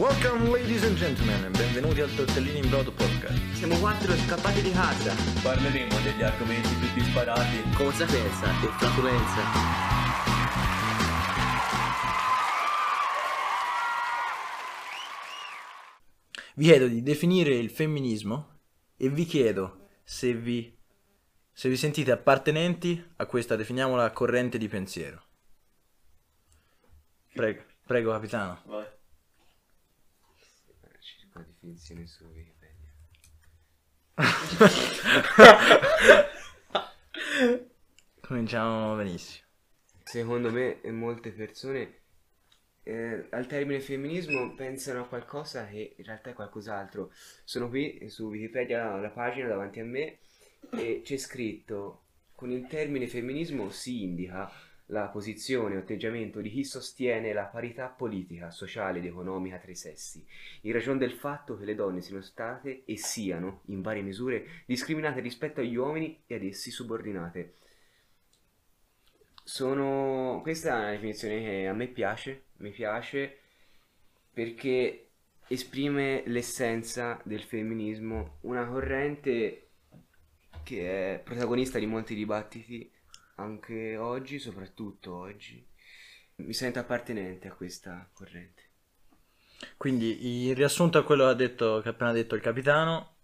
Welcome ladies and gentlemen e benvenuti al Tortellini in Brodo podcast. Siamo quattro scappati di casa. Parleremo degli argomenti più disparati. Come sapienza e flatulenza. Vi chiedo di definire il femminismo e vi chiedo se vi, se vi sentite appartenenti a questa, definiamola, corrente di pensiero. Prego, prego capitano. Vai. Una definizione su Wikipedia. Cominciamo benissimo. Secondo me e molte persone eh, al termine femminismo pensano a qualcosa che in realtà è qualcos'altro. Sono qui su Wikipedia la pagina davanti a me e c'è scritto con il termine femminismo si indica la posizione o atteggiamento di chi sostiene la parità politica, sociale ed economica tra i sessi, in ragione del fatto che le donne siano state e siano, in varie misure, discriminate rispetto agli uomini e ad essi subordinate. Sono... Questa è una definizione che a me piace, mi piace perché esprime l'essenza del femminismo, una corrente che è protagonista di molti dibattiti anche oggi, soprattutto oggi. Mi sento appartenente a questa corrente. Quindi, in riassunto a quello che ha, detto, che ha appena detto il capitano,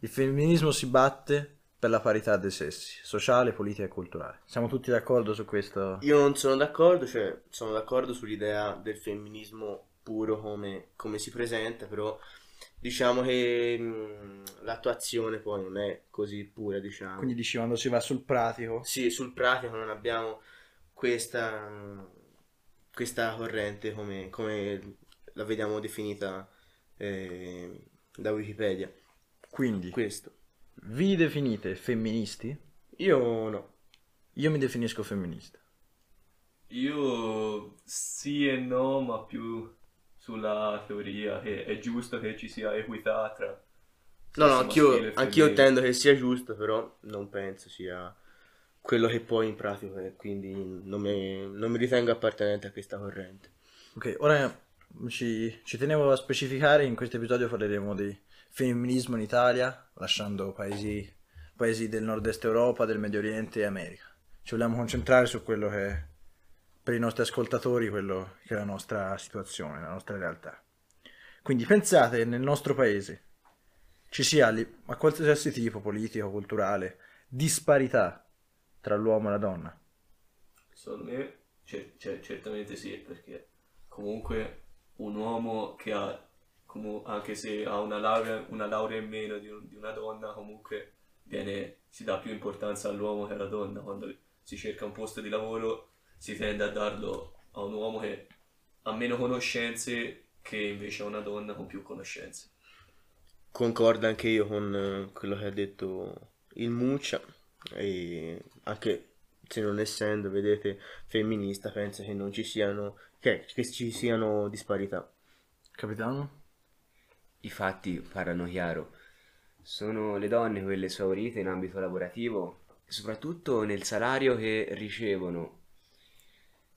il femminismo si batte per la parità dei sessi, sociale, politica e culturale. Siamo tutti d'accordo su questo? Io non sono d'accordo, cioè sono d'accordo sull'idea del femminismo puro come, come si presenta, però diciamo che mh, l'attuazione poi non è così pura, diciamo. Quindi dici quando si va sul pratico. Sì, sul pratico non abbiamo questa, questa corrente come, come la vediamo definita eh, da Wikipedia. Quindi, Questo. vi definite femministi? Io no. Io mi definisco femminista. Io sì e no, ma più sulla teoria che è giusto che ci sia equità tra No, no, anch'io, anch'io intendo che sia giusto, però non penso sia quello che poi in pratica è, quindi non mi, non mi ritengo appartenente a questa corrente. Ok, ora ci, ci tenevo a specificare, in questo episodio parleremo di femminismo in Italia, lasciando paesi, paesi del nord-est Europa, del Medio Oriente e America. Ci vogliamo concentrare su quello che per i nostri ascoltatori, quello che è la nostra situazione, la nostra realtà. Quindi pensate che nel nostro paese ci sia, a qualsiasi tipo, politico, culturale, disparità tra l'uomo e la donna. Secondo me, cer- cer- certamente sì, perché comunque un uomo che ha, anche se ha una laurea, una laurea in meno di, un- di una donna, comunque viene, si dà più importanza all'uomo che alla donna. Quando si cerca un posto di lavoro si tende a darlo a un uomo che ha meno conoscenze che invece a una donna con più conoscenze. Concordo anche io con eh, quello che ha detto il Muccia, e anche se non essendo, vedete, femminista, penso che non ci siano, che, che ci siano disparità. Capitano? I fatti parlano chiaro. Sono le donne quelle esaurite in ambito lavorativo, soprattutto nel salario che ricevono.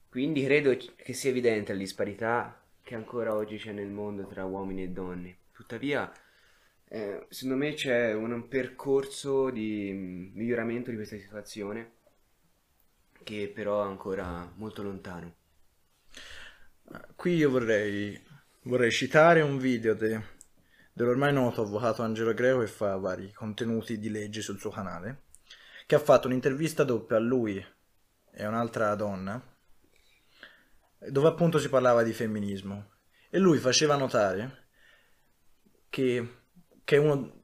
Quindi credo che sia evidente la disparità che ancora oggi c'è nel mondo tra uomini e donne. Tuttavia, eh, secondo me c'è un percorso di mm, miglioramento di questa situazione che però è ancora molto lontano. Qui io vorrei, vorrei citare un video de- dell'ormai noto avvocato Angelo Greco che fa vari contenuti di leggi sul suo canale, che ha fatto un'intervista doppia a lui e a un'altra donna, dove appunto si parlava di femminismo. E lui faceva notare che, che, uno-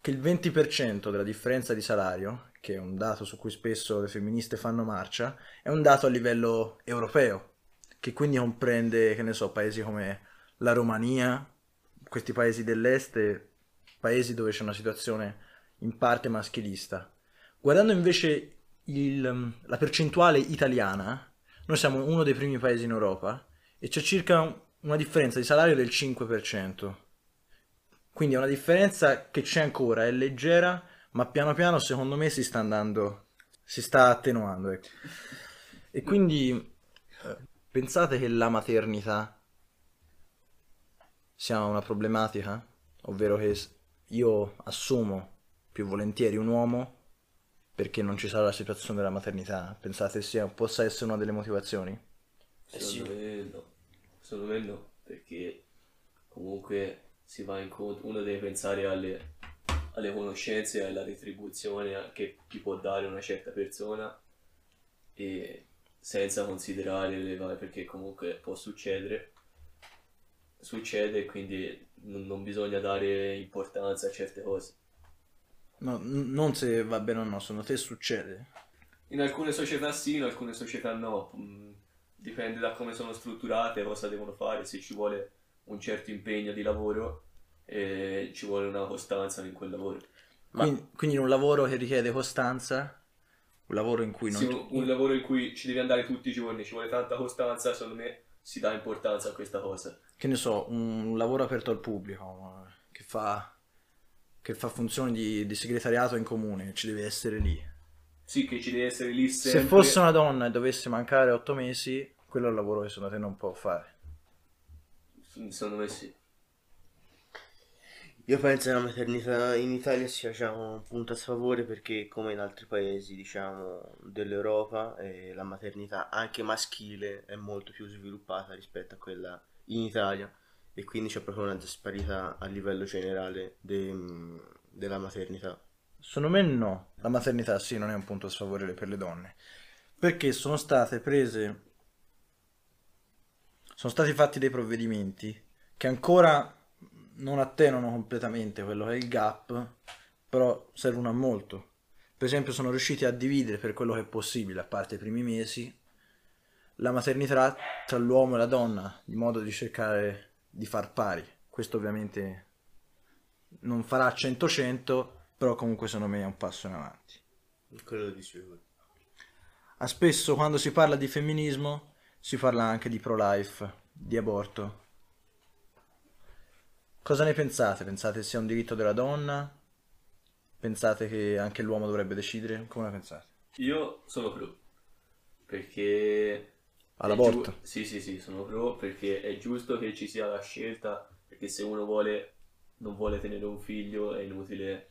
che il 20% della differenza di salario, che è un dato su cui spesso le femministe fanno marcia, è un dato a livello europeo che quindi comprende, che ne so, paesi come la Romania, questi paesi dell'est, paesi dove c'è una situazione in parte maschilista. Guardando invece il- la percentuale italiana, noi siamo uno dei primi paesi in Europa e c'è circa un- una differenza di salario del 5%. Quindi è una differenza che c'è ancora, è leggera, ma piano piano secondo me si sta andando, si sta attenuando. ecco. E quindi eh, pensate che la maternità sia una problematica, ovvero che io assumo più volentieri un uomo perché non ci sarà la situazione della maternità. Pensate sia, possa essere una delle motivazioni? Secondo me no. Secondo me no, perché comunque si va incontro, uno deve pensare alle, alle conoscenze e alla retribuzione che ti può dare una certa persona e senza considerare le varie, perché comunque può succedere, succede e quindi non, non bisogna dare importanza a certe cose. No, n- non se va bene o no, secondo te succede? In alcune società sì, in alcune società no. Mm, Dipende da come sono strutturate, cosa devono fare, se ci vuole un certo impegno di lavoro e ci vuole una costanza in quel lavoro. Quindi, quindi in un lavoro che richiede costanza, un lavoro in cui non... Se un, un lavoro in cui ci devi andare tutti i giorni, ci vuole tanta costanza, secondo me si dà importanza a questa cosa. che ne so, un lavoro aperto al pubblico, che fa, che fa funzioni di, di segretariato in comune, ci deve essere lì. Sì, che ci deve essere lì sempre. Se fosse una donna e dovesse mancare otto mesi, quello è il lavoro che secondo te non può fare. Secondo me sì. Io penso che la maternità in Italia sia diciamo, un punto a sfavore perché come in altri paesi diciamo, dell'Europa eh, la maternità anche maschile è molto più sviluppata rispetto a quella in Italia e quindi c'è proprio una disparità a livello generale de- della maternità. Secondo me no, la maternità sì non è un punto sfavorevole per le donne, perché sono state prese, sono stati fatti dei provvedimenti che ancora non attenuano completamente quello che è il gap, però servono a molto. Per esempio sono riusciti a dividere per quello che è possibile, a parte i primi mesi, la maternità tra l'uomo e la donna, di modo di cercare di far pari. Questo ovviamente non farà 100-100, però comunque secondo me è un passo in avanti. Quello di sicuro. Ah, spesso quando si parla di femminismo si parla anche di pro-life, di aborto. Cosa ne pensate? Pensate sia un diritto della donna? Pensate che anche l'uomo dovrebbe decidere? Come la pensate? Io sono pro. Perché... All'aborto? è giu- Sì, sì, sì, sono pro perché è giusto che ci sia la scelta, perché se uno vuole, non vuole tenere un figlio è inutile,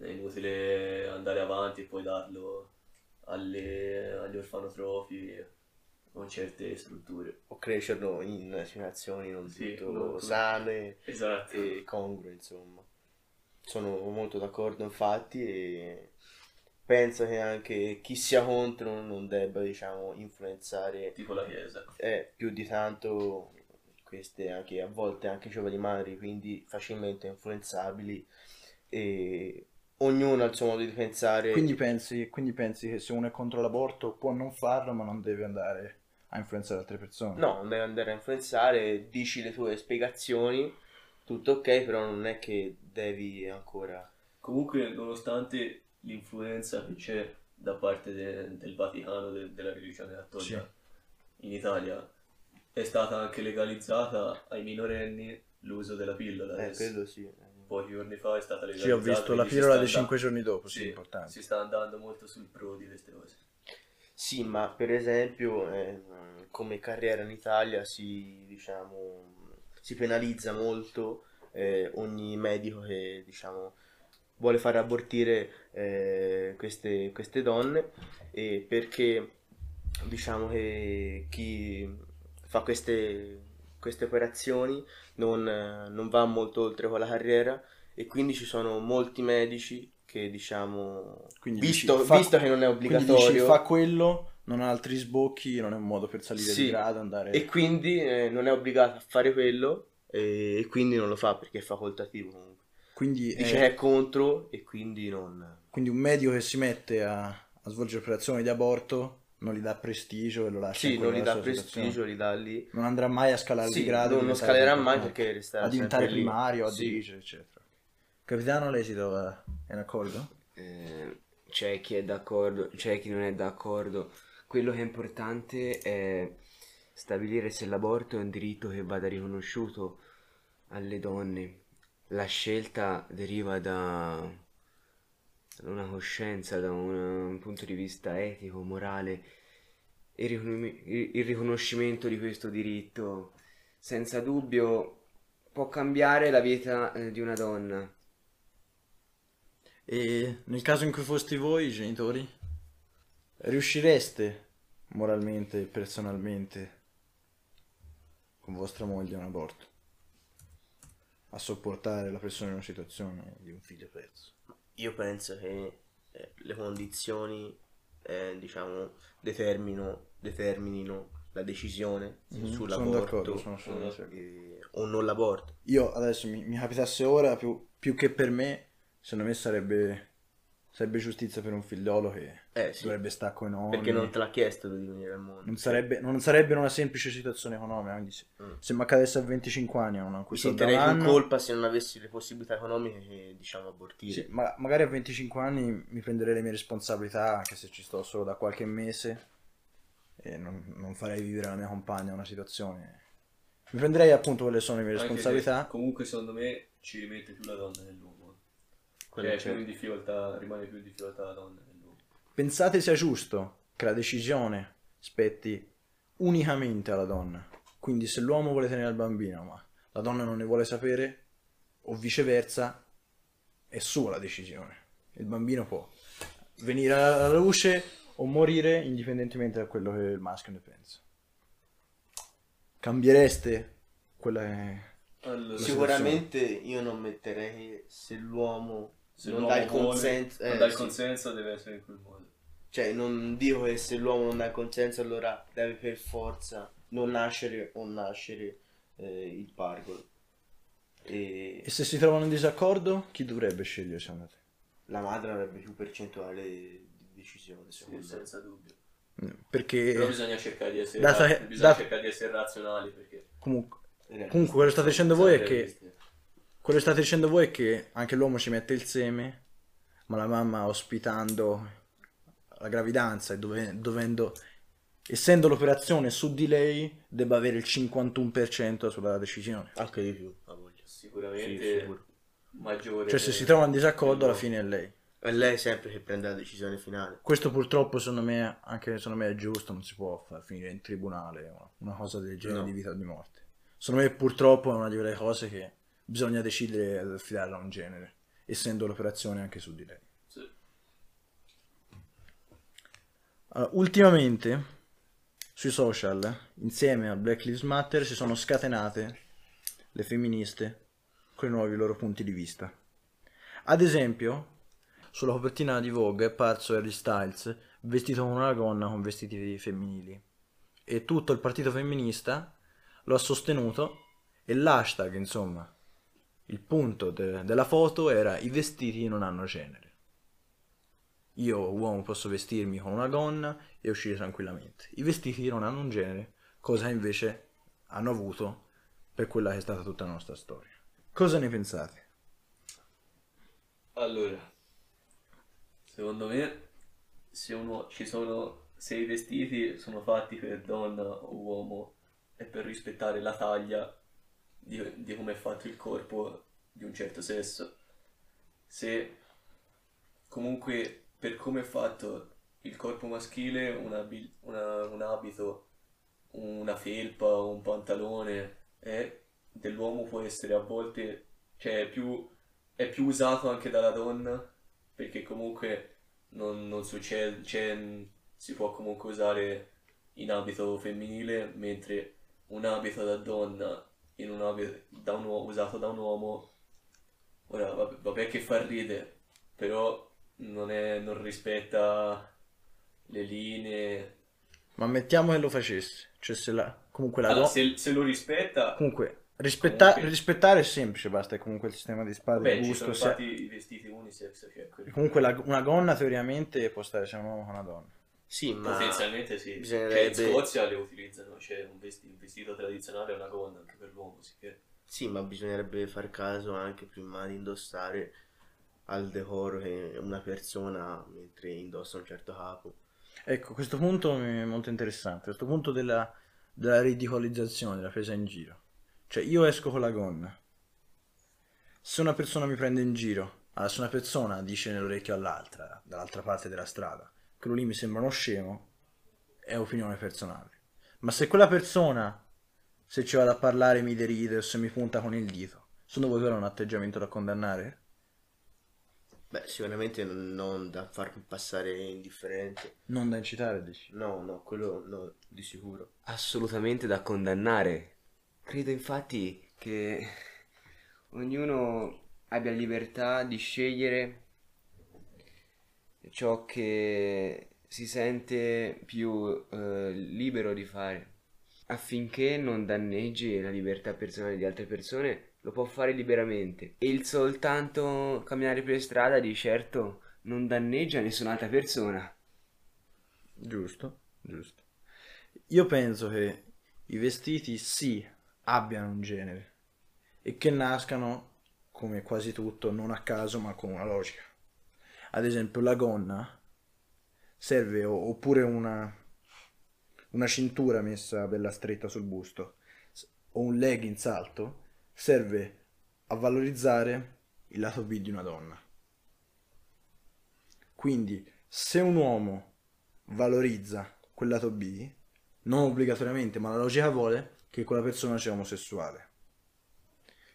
è inutile andare avanti e poi darlo alle- agli orfanotrofi o certe strutture. O crescerlo in situazioni non Sì, tutto sane Esatto. e congrue, insomma. Sono molto d'accordo infatti e penso che anche chi sia contro non debba, diciamo, influenzare Tipo la chiesa. eh, più di tanto queste anche a volte anche giovani madri, quindi facilmente influenzabili e ognuno ha il suo modo di pensare. Quindi pensi, quindi pensi che se uno è contro l'aborto può non farlo, ma non deve andare a influenzare altre persone? No, non devi andare a influenzare, dici le tue spiegazioni, tutto ok, però non è che devi ancora... Comunque, nonostante l'influenza che c'è da parte de- del Vaticano, de- della religione cattolica in Italia, è stata anche legalizzata ai minorenni l'uso della pillola. Eh, quello sì. Pochi giorni fa è stata Sì, legalizzata. ho visto la pillola dei andando- 5 giorni dopo, sì, Sì, importante. si sta andando molto sul pro di queste cose. Sì, ma per esempio eh, come carriera in Italia si, diciamo, si penalizza molto eh, ogni medico che diciamo, vuole fare abortire eh, queste, queste donne e perché diciamo che chi fa queste, queste operazioni non, eh, non va molto oltre con la carriera e quindi ci sono molti medici che diciamo Quindi visto, dici, fa- visto che non è Quindi dici, obbligatorio fa quello, non ha altri sbocchi, non è un modo per salire Sì, di grado, andare... e quindi eh, non è obbligato a fare quello e, e quindi non lo fa perché è facoltativo. Quindi, Dice è- che è contro e quindi non... quindi un medico che si mette a, a svolgere operazioni di aborto non gli dà prestigio e lo lascia Sì, non gli dà prestigio, li dà lì. Non andrà mai a scalare Sì, di grado, non, non scalerà mai perché resterà a diventare primario, a Sì. dirigere, eccetera. Capitano, lei si trova in accordo? Eh, c'è chi è d'accordo, c'è chi non è d'accordo. Quello che è importante è stabilire se l'aborto è un diritto che vada riconosciuto alle donne. La scelta deriva da, una coscienza, da un, un punto di vista etico, morale. Riconosci- il- riconoscimento di questo diritto, senza dubbio, può cambiare la vita eh, di una donna. E nel caso in cui foste voi, genitori, riuscireste moralmente e personalmente con vostra moglie un aborto? A sopportare la pressione di una situazione di un figlio perso? Io penso che eh, le condizioni, eh, diciamo, determino, determinino la decisione Mhm, Sono sull'aborto sono d'accordo. eh, o non l'aborto. Io adesso mi, mi capitasse ora, più, più che per me, secondo me sarebbe, sarebbe giustizia per un figliolo che Eh sì, dovrebbe stare con i nonni. perché non te l'ha chiesto di venire al mondo. Non sarebbe, non sarebbe una semplice situazione economica, quindi se, Mm. se mi accadesse a 25 anni a una Mi un sentirei in colpa se non avessi le possibilità economiche che, diciamo, abortire. sì, ma magari a 25 anni mi prenderei le mie responsabilità, anche se ci sto solo da qualche mese, e non, non farei vivere la mia compagna una situazione. Mi prenderei appunto quelle sono le mie Anche se responsabilità. comunque secondo me ci rimette più la donna dell'uomo. Quello Cioè, più in difficoltà, rimane più in difficoltà la donna dell'uomo. Pensate sia giusto che la decisione spetti unicamente alla donna. Quindi se l'uomo vuole tenere il bambino, ma la donna non ne vuole sapere, o viceversa, è sua la decisione. Il bambino può venire alla luce o morire indipendentemente da quello che il maschio ne pensa. Cambiereste quella che... Allora, Sicuramente io non metterei che se l'uomo se non dà il vuole, consenso, non eh, dà il sì. consenso deve essere in quel modo. Cioè, non dico che se l'uomo non dà il consenso allora deve per forza non nascere o nascere eh, il pargolo. E E se si trovano in disaccordo, chi dovrebbe scegliere secondo te? la madre avrebbe più percentuale di decisione, Sì, secondo me. senza dubbio. Perché Però bisogna cercare di essere, Data ra- che- bisogna data- cercare di essere razionali perché comunque, comunque quello che state dicendo voi è che. Quello che state dicendo voi è che anche l'uomo ci mette il seme, ma la mamma ospitando la gravidanza e dove- dovendo, essendo l'operazione su di lei, debba avere il 51% sulla decisione. Anche di più, a voglia. Sì, sicuramente sicuro. maggiore. Cioè se si trova in disaccordo alla fine è lei. È lei sempre che prende la decisione finale. Questo purtroppo secondo me, anche secondo me è giusto, non si può far finire in tribunale una- una cosa del genere No. di vita o di morte. Secondo me purtroppo è una di quelle cose che bisogna decidere ad affidarla a un genere, essendo l'operazione anche su di lei. Sì. Allora, ultimamente sui social, insieme a Black Lives Matter, si sono scatenate le femministe con i nuovi loro punti di vista. Ad esempio, sulla copertina di Vogue è apparso Harry Styles vestito come una donna con vestiti femminili e tutto il partito femminista lo ha sostenuto e l'hashtag, insomma, il punto de- della foto era i vestiti non hanno genere. Io, uomo, posso vestirmi con una gonna e uscire tranquillamente. I vestiti non hanno un genere, cosa invece hanno avuto per quella che è stata tutta la nostra storia. Cosa ne pensate? Allora, secondo me, se uno sono, se i vestiti sono fatti per donna o uomo è per rispettare la taglia di, di come è fatto il corpo di un certo sesso. Se comunque per come è fatto il corpo maschile, un, abi- una- un abito, una felpa un pantalone è dell'uomo può essere a volte, cioè è più, è più usato anche dalla donna perché comunque non, non succede, cioè, si può comunque usare in abito femminile mentre un abito da donna in un abito da un uomo, usato da un uomo ora vabbè, vabbè che fa ridere però non, è, non rispetta le linee Ma mettiamo che lo facesse, cioè se la... comunque la allora, do- se, se lo rispetta Comunque, rispetta- Comunque- rispettare è semplice, basta, è comunque il sistema di spade beh, il ci gusto. sono sia- stati i vestiti unisex cioè quelli- Comunque la- una gonna teoricamente può stare sia un uomo che una donna. Sì, ma Potenzialmente sì. bisognerebbe- Cioè, in Scozia le utilizzano, c'è un vestito, un vestito tradizionale e una gonna anche per l'uomo, sì che... Sì, ma bisognerebbe far caso anche prima di indossare al decoro che una persona ha mentre indossa un certo capo. Ecco, questo punto è molto interessante, questo punto della, della ridicolizzazione, della presa in giro. Cioè, io esco con la gonna. Se una persona mi prende in giro, allora, se una persona dice nell'orecchio all'altra, dall'altra parte della strada, quello lì mi sembra uno scemo, è opinione personale. Ma se quella persona se ci vado a parlare mi deride o se mi punta con il dito. Secondo voi quello è un atteggiamento da condannare? Beh, sicuramente non, non da far passare indifferente. Non da incitare, dici? No, no, quello no, di sicuro. Assolutamente da condannare. Credo infatti che ognuno abbia libertà di scegliere ciò che si sente più eh, libero di fare affinché non danneggi la libertà personale di altre persone lo può fare liberamente e il soltanto camminare per strada di certo non danneggia nessun'altra persona Giusto, giusto. Io penso che i vestiti sì abbiano un genere e che nascano, come quasi tutto, non a caso ma con una logica. Ad esempio la gonna serve oppure una, una cintura messa bella stretta sul busto o un leggings alto serve a valorizzare il lato B di una donna. Quindi se un uomo valorizza quel lato B, non obbligatoriamente, ma la logica vuole che quella persona sia omosessuale.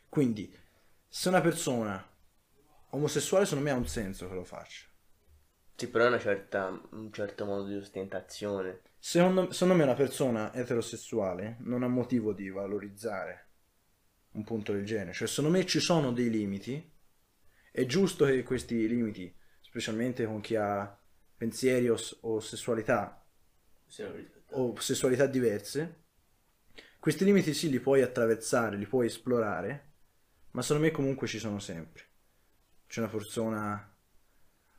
Quindi, se una persona omosessuale, secondo me ha un senso che lo faccia. Sì, però è una certa, un certo modo di ostentazione. Secondo, secondo me una persona eterosessuale non ha motivo di valorizzare un punto del genere. Cioè, secondo me ci sono dei limiti. È giusto che questi limiti, specialmente con chi ha pensieri o, o sessualità o sessualità diverse, questi limiti sì li puoi attraversare, li puoi esplorare, ma secondo me comunque ci sono sempre. C'è una persona,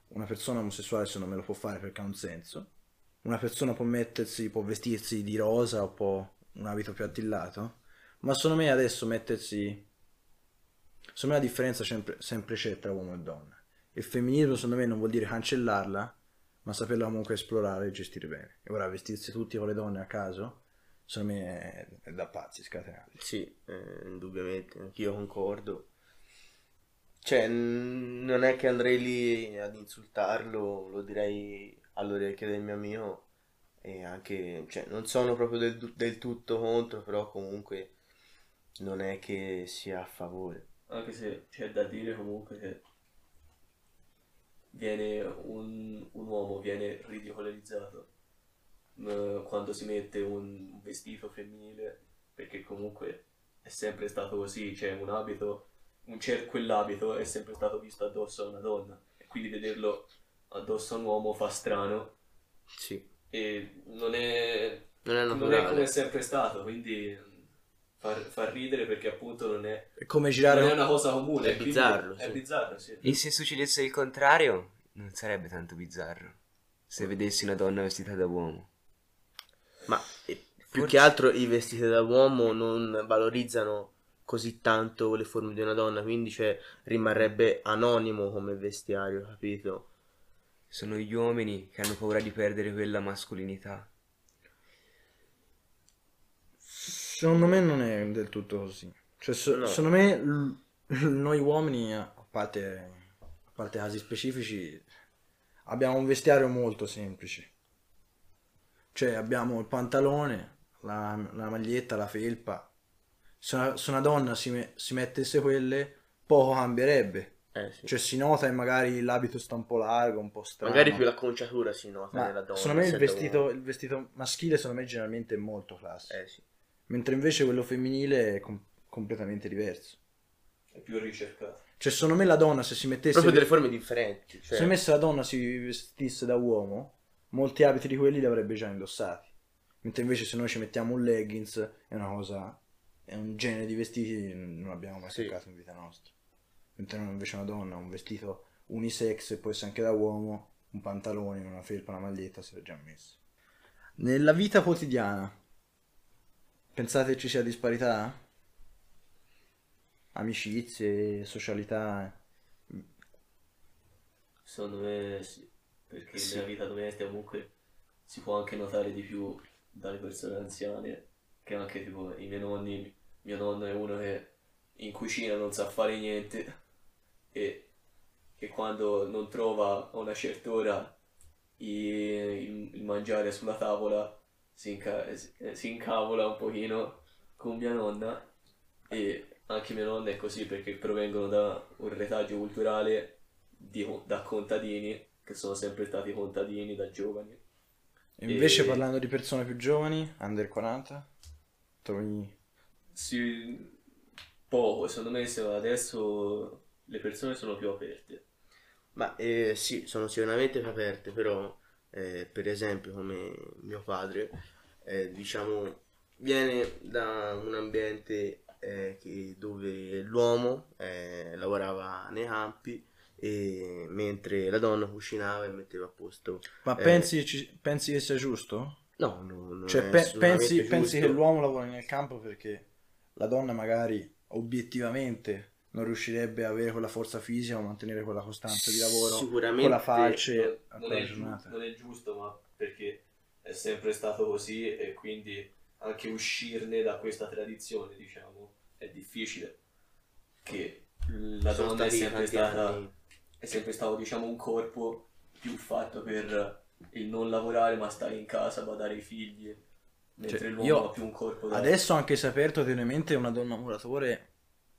una persona omosessuale secondo me lo può fare perché ha un senso, una persona può mettersi, può vestirsi di rosa o può un abito più attillato, ma secondo me adesso mettersi, secondo me la differenza sempre, sempre c'è tra uomo e donna. Il femminismo secondo me non vuol dire cancellarla, ma saperla comunque esplorare e gestire bene. E ora vestirsi tutti con le donne a caso, secondo me è, è da pazzi scatenati. Sì, eh, indubbiamente, anch'io concordo. Cioè, non è che andrei lì ad insultarlo, lo direi all'orecchio del mio amico e anche, cioè, non sono proprio del, del tutto contro, però comunque non è che sia a favore. Anche se c'è da dire comunque che viene un, un uomo viene ridicolarizzato eh, quando si mette un vestito femminile perché comunque è sempre stato così, cioè un abito, un cer- quell'abito è sempre stato visto addosso a una donna e quindi vederlo addosso a un uomo fa strano Sì, e non è, non è non è come è sempre stato, quindi fa, fa ridere perché appunto non è, È come non è girare, una cosa comune. È bizzarro, È sì. bizzarro, sì. e se succedesse il contrario non sarebbe tanto bizzarro se vedessi una donna vestita da uomo Ma eh, più Forse- che altro i vestiti da uomo non valorizzano così tanto le forme di una donna, quindi cioè, rimarrebbe anonimo come vestiario, capito? sono gli uomini che hanno paura di perdere quella mascolinità secondo me non è del tutto così. Cioè, se- No. secondo me l- noi uomini, a parte, a parte casi specifici, abbiamo un vestiario molto semplice. Cioè abbiamo il pantalone, la, la maglietta, la felpa. Se una, se una donna si, me- si mettesse quelle, poco cambierebbe. Eh sì. Cioè si nota che magari l'abito sta un po' largo, un po' strano. Magari più l'acconciatura si nota Ma nella donna. secondo me il vestito, il vestito maschile secondo me generalmente è molto classico. Eh sì. Mentre invece quello femminile è com- completamente diverso. È più ricercato. Cioè secondo me la donna se si mettesse... Proprio delle forme differenti. Cioè, Se messa la donna si vestisse da uomo, molti abiti di quelli li avrebbe già indossati. Mentre invece se noi ci mettiamo un leggings è una cosa, è un genere di vestiti che non abbiamo mai Sì. in vita nostra. Mentre noi invece una donna, un vestito unisex e può essere anche da uomo, un pantalone, una felpa, una maglietta si è già messo. Nella vita quotidiana, pensate ci sia disparità? Amicizie, socialità? Secondo me sì, perché Sì. nella vita domestica comunque si può anche notare di più dalle persone anziane che anche tipo i miei nonni, mio nonno è uno che in cucina non sa fare niente e che quando non trova a una certa ora il, il mangiare sulla tavola si, inca- si- si incavola un pochino con mia nonna e anche mia nonna è così perché provengono da un retaggio culturale di- da contadini che sono sempre stati contadini da giovani. E invece E- parlando di persone più giovani, under 40, trovi... Si- poco, secondo me se adesso le persone sono più aperte. Ma eh, sì, sono sicuramente più aperte, però eh, per esempio come mio padre, eh, diciamo, viene da un ambiente eh, che- dove l'uomo eh, lavorava nei campi e mentre la donna cucinava e metteva a posto. Ma Eh. pensi, ci- pensi che sia giusto? No, no, non Cioè, è pe- pensi, pensi che l'uomo lavora nel campo perché la donna magari obiettivamente non riuscirebbe a avere quella forza fisica o mantenere quella costanza di lavoro Sicuramente con la falce non, quella è giu- giornata? non è giusto, ma perché è sempre stato così e quindi anche uscirne da questa tradizione, diciamo, è difficile. Che la Sono donna è sempre stata è sempre stato, diciamo, un corpo più fatto per il non lavorare ma stare in casa, badare ai figli, mentre Cioè, l'uomo io ha più un corpo da... Adesso anche se aperto tenuamente una donna muratore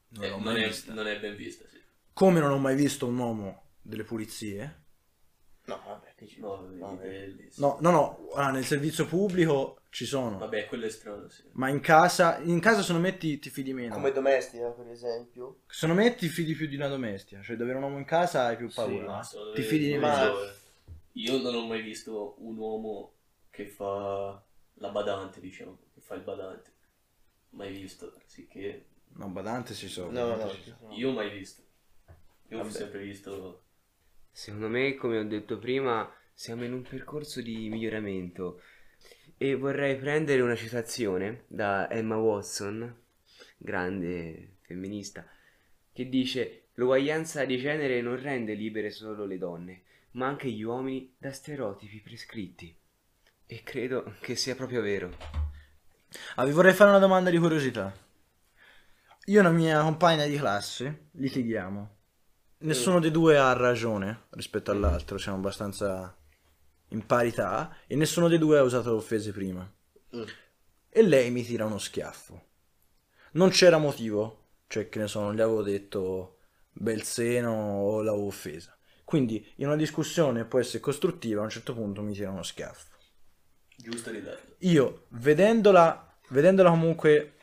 non Eh, l'ho non, mai è, vista. non è ben vista, sì. Come non ho mai visto un uomo delle pulizie? No, vabbè, che ci- No, bellissimo. No, no, no, ah, nel servizio pubblico ci sono, Vabbè, quello è strano, sì. ma in casa, in casa secondo me ti, ti fidi meno. Come domestica, per esempio. Secondo me ti fidi più di una domestica, cioè ad avere un uomo in casa hai più Sì, paura. ma no? ti fidi di meno. Io non ho mai visto un uomo che fa la badante, diciamo, che fa il badante. Mai visto, sì che No, badante si so. No, no, badante si so. io ho mai visto. Io ho Vabbè. sempre visto Secondo me, come ho detto prima, siamo in un percorso di miglioramento e vorrei prendere una citazione da Emma Watson, grande femminista, che dice l'uguaglianza di genere non rende libere solo le donne, ma anche gli uomini da stereotipi prescritti. E credo che sia proprio vero. Ah, vi vorrei fare una domanda di curiosità. Io e una mia compagna di classe litighiamo. Nessuno dei due ha ragione rispetto all'altro, siamo abbastanza in parità e nessuno dei due ha usato offese prima. Mm. E lei mi tira uno schiaffo. Non c'era motivo, cioè che ne so, non gli avevo detto bel seno o l'avevo offesa. Quindi in una discussione può essere costruttiva, a un certo punto mi tira uno schiaffo giusto darlo. io vedendola, vedendola comunque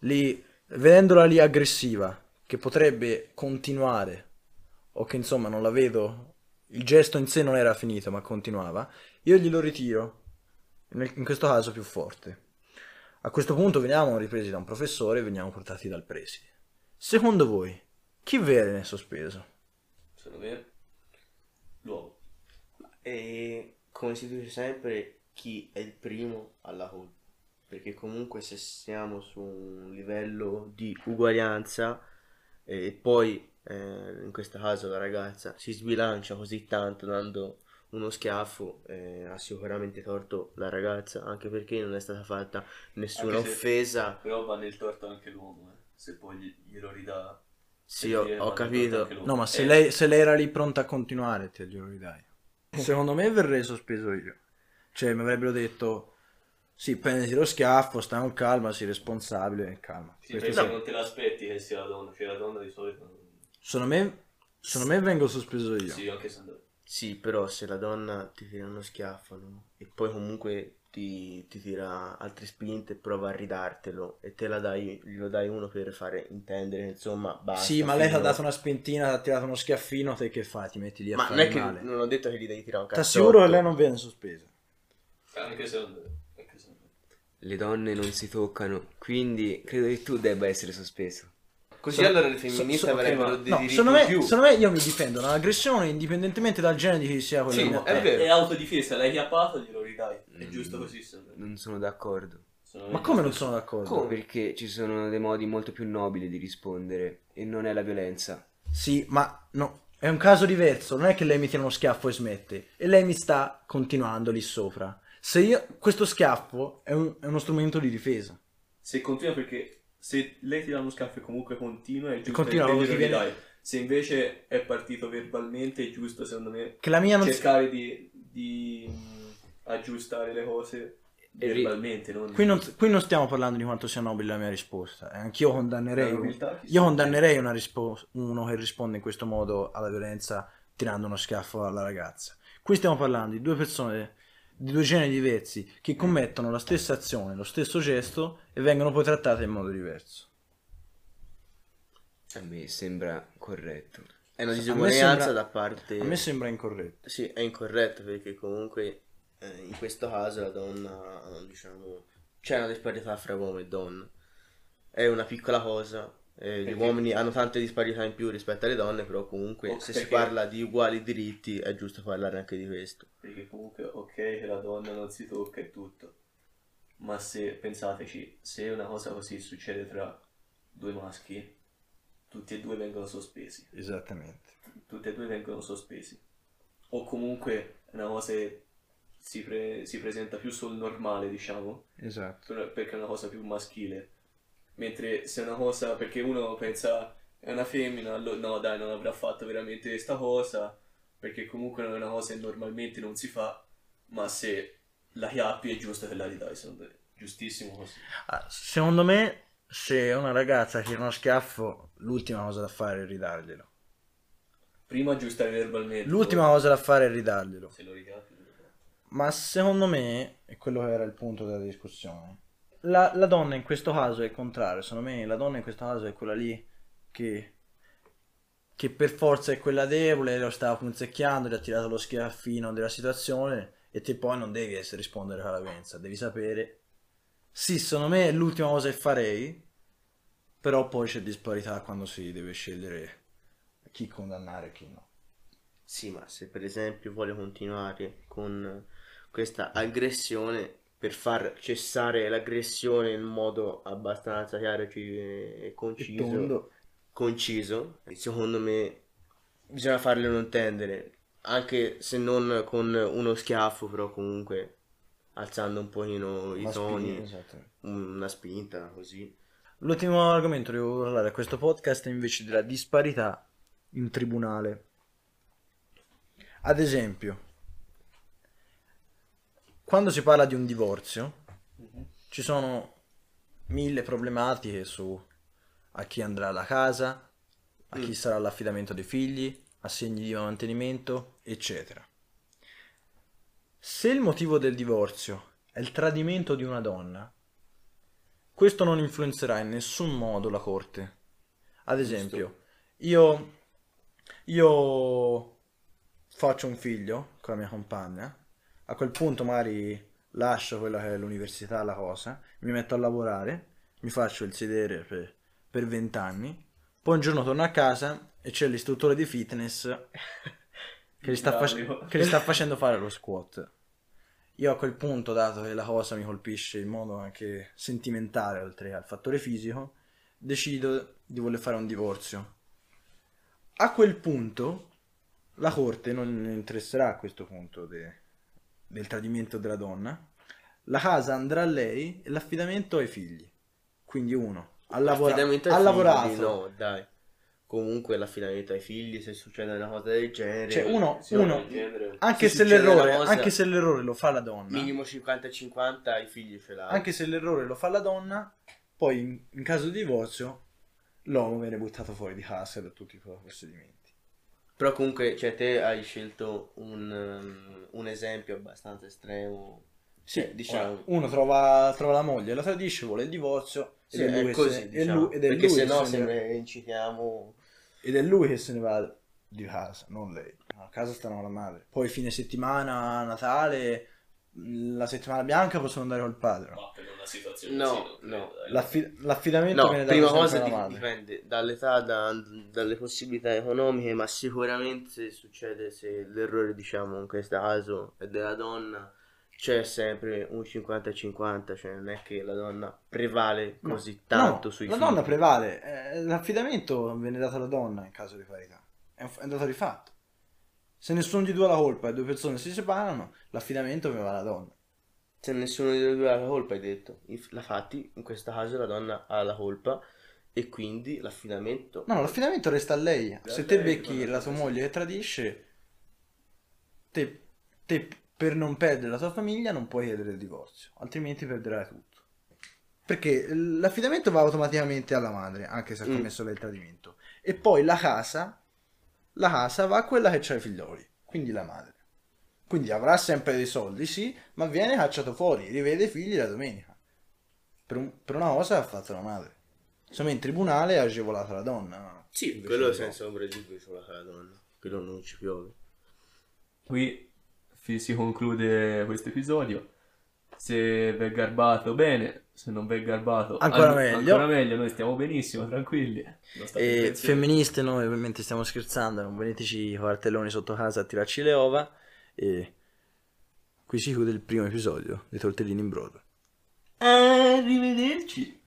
lì, vedendola lì aggressiva, che potrebbe continuare, o che insomma non la vedo, il gesto in sé non era finito ma continuava, io glielo ritiro, nel- in questo caso più forte. A questo punto veniamo ripresi da un professore e veniamo portati dal preside. Secondo voi, chi viene sospeso? Secondo me l'uomo. E come si dice sempre, chi è il primo alla colpa. Perché comunque se siamo su un livello di uguaglianza e poi eh, in questo caso la ragazza si sbilancia così tanto dando uno schiaffo, eh, ha sicuramente torto la ragazza, anche perché non è stata fatta nessuna Anche se- offesa. Però va nel torto anche l'uomo, eh. Se poi gli- glielo ridà... Sì, ho, ho capito. No, ma se Eh, lei, se lei era lì pronta a continuare, te glielo ridai. Secondo me verrei sospeso io. Cioè, mi avrebbero detto, sì, prenditi lo schiaffo, stai con calma, sii responsabile calma. Sì, Questo perché sì. non te l'aspetti che sia la donna, cioè la donna di solito... non- Secondo me, secondo me vengo sospeso io. Sì, anche se. Sì, però se la donna ti tira uno schiaffo no? e poi comunque ti, ti tira altre spinte e prova a ridartelo e te la dai, glielo dai uno per fare intendere, insomma, basta. Sì, ma lei ti ha dato una spintina, ti ha tirato uno schiaffino, te che fai? Ti metti lì a Ma non fare è che male. non ho detto che gli devi tirare un Ti cazzotto. assicuro che lei non viene sospesa. Anche se. Anche andò. Le donne non si toccano, quindi credo che tu debba essere sospeso. Così So- allora le so- femministe so- ok, avrebbero ma- dei no, diritti secondo me, più. secondo me io mi difendo dall'aggressione indipendentemente dal genere di chi sia quello Sì, che è vero. È autodifesa, l'hai chiappato, glielo ridai. È Mm. giusto così, secondo me. Non sono d'accordo. Secondo Ma me come non sono d'accordo? Come? Perché ci sono dei modi molto più nobili di rispondere e non è la violenza. Sì, ma no, è un caso diverso, non è che lei mi tira uno schiaffo e smette, e lei mi sta continuando lì sopra. Se io, questo schiaffo è, un- è uno strumento di difesa. Se continua perché se lei ti dà uno schiaffo e comunque continua è giusto continua, che viene- ridai. Se invece è partito verbalmente è giusto secondo me Che la mia non si- cercare di, di, mh, aggiustare le cose verbalmente, non... Qui non, qui non stiamo parlando di quanto sia nobile la mia risposta. eh. Anch'io condannerei, nobiltà io si- condannerei una rispo- uno che risponde in questo modo alla violenza tirando uno schiaffo alla ragazza. Qui stiamo parlando di due persone di due generi diversi che commettono la stessa azione, lo stesso gesto e vengono poi trattate in modo diverso. A me sembra corretto. È una A me disuguaglianza sembra- da parte... A me sembra incorretto. Sì, è incorretto perché comunque eh, in questo caso la donna, diciamo, c'è una disparità fra uomo e donna. È una piccola cosa, eh, gli uomini hanno tante disparità in più rispetto alle donne, però comunque Oh, se si perché- parla di uguali diritti è giusto parlare anche di questo. Perché comunque, ok, che la donna non si tocca e tutto. Ma se, pensateci, se una cosa così succede tra due maschi, tutti e due vengono sospesi. Esattamente. Tutti e due vengono sospesi. O comunque è una cosa che si, pre- si presenta più sul normale, diciamo, Esatto. per- perché è una cosa più maschile. Mentre se è una cosa, perché uno pensa è una femmina, allo- no dai, non avrà fatto veramente questa cosa, perché comunque non è una cosa che normalmente non si fa, ma se la chiappi è giusto che la ridai, secondo me. Giustissimo così. Ah, Secondo me, se una ragazza tira uno schiaffo, l'ultima cosa da fare è ridarglielo. Prima aggiustare verbalmente. L'ultima cosa da fare è ridarglielo. Se lo ricappi. Ma secondo me, e quello che era il punto della discussione, la, la donna in questo caso è il contrario. Secondo me la donna in questo caso è quella lì che, che per forza è quella debole, lo stava punzecchiando, gli ha tirato lo schiaffino della situazione e te poi non devi essere rispondere con la violenza, devi sapere. Sì, secondo me è l'ultima cosa che farei, però poi c'è disparità quando si deve scegliere chi condannare e chi no. Sì, ma se per esempio vuole continuare con questa aggressione per far cessare l'aggressione in modo abbastanza chiaro e conciso, conciso, secondo me bisogna farglielo intendere, anche se non con uno schiaffo, però comunque alzando un pochino i Una toni, spina, esatto. una spinta, così. L'ultimo argomento di cui volevo parlare a questo podcast è invece della disparità in tribunale. Ad esempio, quando si parla di un divorzio, ci sono mille problematiche su a chi andrà la casa, a chi sarà l'affidamento dei figli, assegni di mantenimento, eccetera. Se il motivo del divorzio è il tradimento di una donna, questo non influenzerà in nessun modo la corte. Ad esempio, io, io faccio un figlio con la mia compagna, a quel punto magari lascio quella che è l'università, la cosa, mi metto a lavorare, mi faccio il sedere per, per 20 anni, poi un giorno torno a casa e c'è l'istruttore di fitness che gli, sta Idraulico. che gli sta facendo fare lo squat. Io a quel punto, dato che la cosa mi colpisce in modo anche sentimentale, oltre al fattore fisico, decido di voler fare un divorzio. A quel punto, la corte non interesserà a questo punto de- del tradimento della donna. La casa andrà a lei e l'affidamento ai figli. Quindi uno ha, lavora- ha figli, lavorato. No, dai. Comunque l'affidamento ai figli, se succede una cosa del genere... Cioè, uno, uno- genere. anche, Se se l'errore, cosa- anche se l'errore lo fa la donna, Minimo 50-50 i figli ce l'ha. anche se l'errore lo fa la donna, poi in, in caso di divorzio l'uomo viene buttato fuori di casa da tutti i procedimenti. Però comunque, cioè, te hai scelto un, um, un esempio abbastanza estremo. Sì, Cioè, diciamo... uno trova, trova la moglie, la tradisce, vuole il divorzio ed, Sì, è lui è che così, se, diciamo, lui- ed, è perché lui se no se ne incitiamo... ed è lui che se ne va di casa, non lei. A casa stanno la madre. Poi fine settimana, Natale, la settimana bianca possono andare col padre. Ma per una situazione No, così, no. dai. L'affi- l'affidamento No, viene dato prima cosa di- madre. dipende dall'età, da- dalle possibilità economiche, ma sicuramente succede, se l'errore diciamo in questo caso è della donna, c'è sempre un 50-50, cioè non è che la donna prevale No, così tanto no, sui la figli. donna prevale, eh, l'affidamento viene dato alla donna in caso di parità, è, un- è un dato di fatto. Se nessuno di due ha la colpa e due persone si separano, l'affidamento prevale alla donna. Se nessuno di due ha la colpa, hai detto. La fatti, in questo caso la donna ha la colpa e quindi l'affidamento... No, no, l'affidamento resta a lei. Se te becchi la tua moglie che tradisce, te, te per non perdere la tua famiglia non puoi chiedere il divorzio, altrimenti perderai tutto. Perché l'affidamento va automaticamente alla madre, anche se ha Mm. commesso lei il tradimento. E poi la casa, la casa va a quella che ha i figlioli, quindi la madre. Quindi avrà sempre dei soldi, sì, ma viene cacciato fuori, rivede i figli la domenica. Per, un- per una cosa ha fatto la madre. Insomma, in tribunale ha agevolato la donna. Sì, Invece quello senza ombra di dubbio sulla cara donna. Quello non ci piove. Qui si conclude questo episodio. Se vi è garbato bene, se non vi è garbato Ancora an- meglio. Ancora meglio, noi stiamo benissimo, tranquilli. E femministe noi ovviamente stiamo scherzando, non veniteci cartelloni sotto casa a tirarci le ova. E qui si chiude il primo episodio dei Tortellini in brodo. Arrivederci.